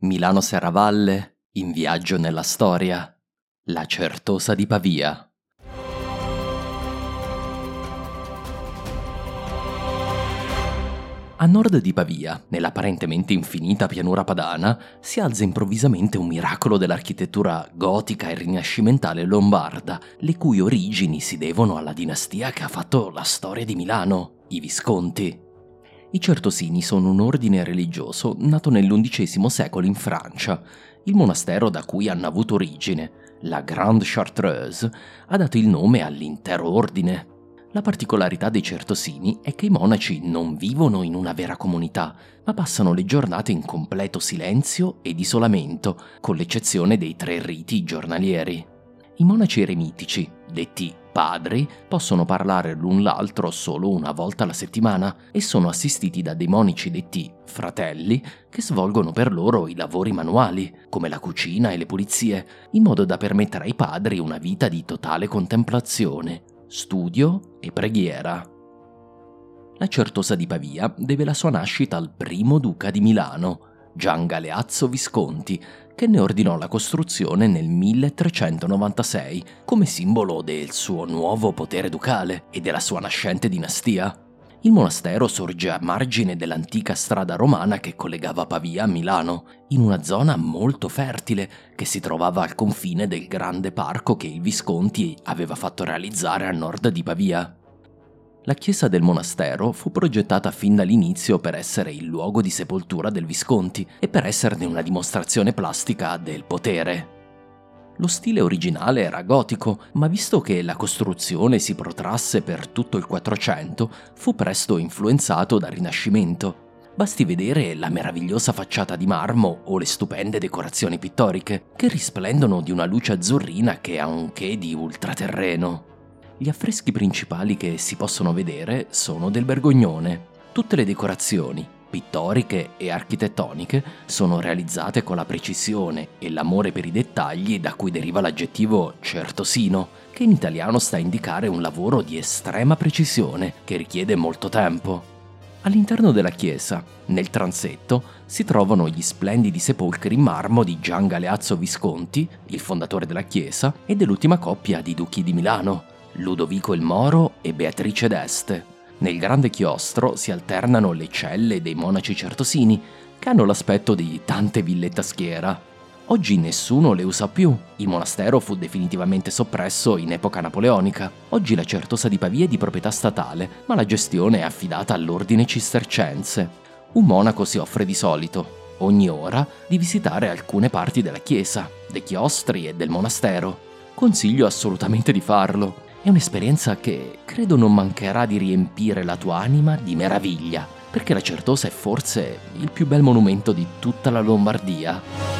Milano Serravalle, in viaggio nella storia. La Certosa di Pavia. A nord di Pavia, nell'apparentemente infinita pianura padana, si alza improvvisamente un miracolo dell'architettura gotica e rinascimentale lombarda, le cui origini si devono alla dinastia che ha fatto la storia di Milano, i Visconti. I Certosini sono un ordine religioso nato nell'undicesimo secolo in Francia. Il monastero da cui hanno avuto origine, la Grande Chartreuse, ha dato il nome all'intero ordine. La particolarità dei certosini è che i monaci non vivono in una vera comunità, ma passano le giornate in completo silenzio ed isolamento, con l'eccezione dei tre riti giornalieri. I monaci eremitici, detti padri, possono parlare l'un l'altro solo una volta alla settimana e sono assistiti da dei monici detti fratelli che svolgono per loro i lavori manuali, come la cucina e le pulizie, in modo da permettere ai padri una vita di totale contemplazione, studio e preghiera. La Certosa di Pavia deve la sua nascita al primo duca di Milano, Gian Galeazzo Visconti, che ne ordinò la costruzione nel 1396 come simbolo del suo nuovo potere ducale e della sua nascente dinastia. Il monastero sorge a margine dell'antica strada romana che collegava Pavia a Milano, in una zona molto fertile che si trovava al confine del grande parco che il Visconti aveva fatto realizzare a nord di Pavia. La chiesa del monastero fu progettata fin dall'inizio per essere il luogo di sepoltura del Visconti e per esserne una dimostrazione plastica del potere. Lo stile originale era gotico, ma visto che la costruzione si protrasse per tutto il 400, fu presto influenzato dal Rinascimento. Basti vedere la meravigliosa facciata di marmo o le stupende decorazioni pittoriche, che risplendono di una luce azzurrina che ha un che di ultraterreno. Gli affreschi principali che si possono vedere sono del Bergognone. Tutte le decorazioni, pittoriche e architettoniche sono realizzate con la precisione e l'amore per i dettagli da cui deriva l'aggettivo certosino, che in italiano sta a indicare un lavoro di estrema precisione che richiede molto tempo. All'interno della chiesa, nel transetto, si trovano gli splendidi sepolcri in marmo di Gian Galeazzo Visconti, il fondatore della chiesa, e dell'ultima coppia di duchi di Milano, Ludovico il Moro e Beatrice d'Este. Nel grande chiostro si alternano le celle dei monaci certosini, che hanno l'aspetto di tante villette a schiera. Oggi nessuno le usa più, il monastero fu definitivamente soppresso in epoca napoleonica. Oggi la Certosa di Pavia è di proprietà statale, ma la gestione è affidata all'ordine cistercense. Un monaco si offre di solito, ogni ora, di visitare alcune parti della chiesa, dei chiostri e del monastero. Consiglio assolutamente di farlo. È un'esperienza che credo non mancherà di riempire la tua anima di meraviglia, perché la Certosa è forse il più bel monumento di tutta la Lombardia.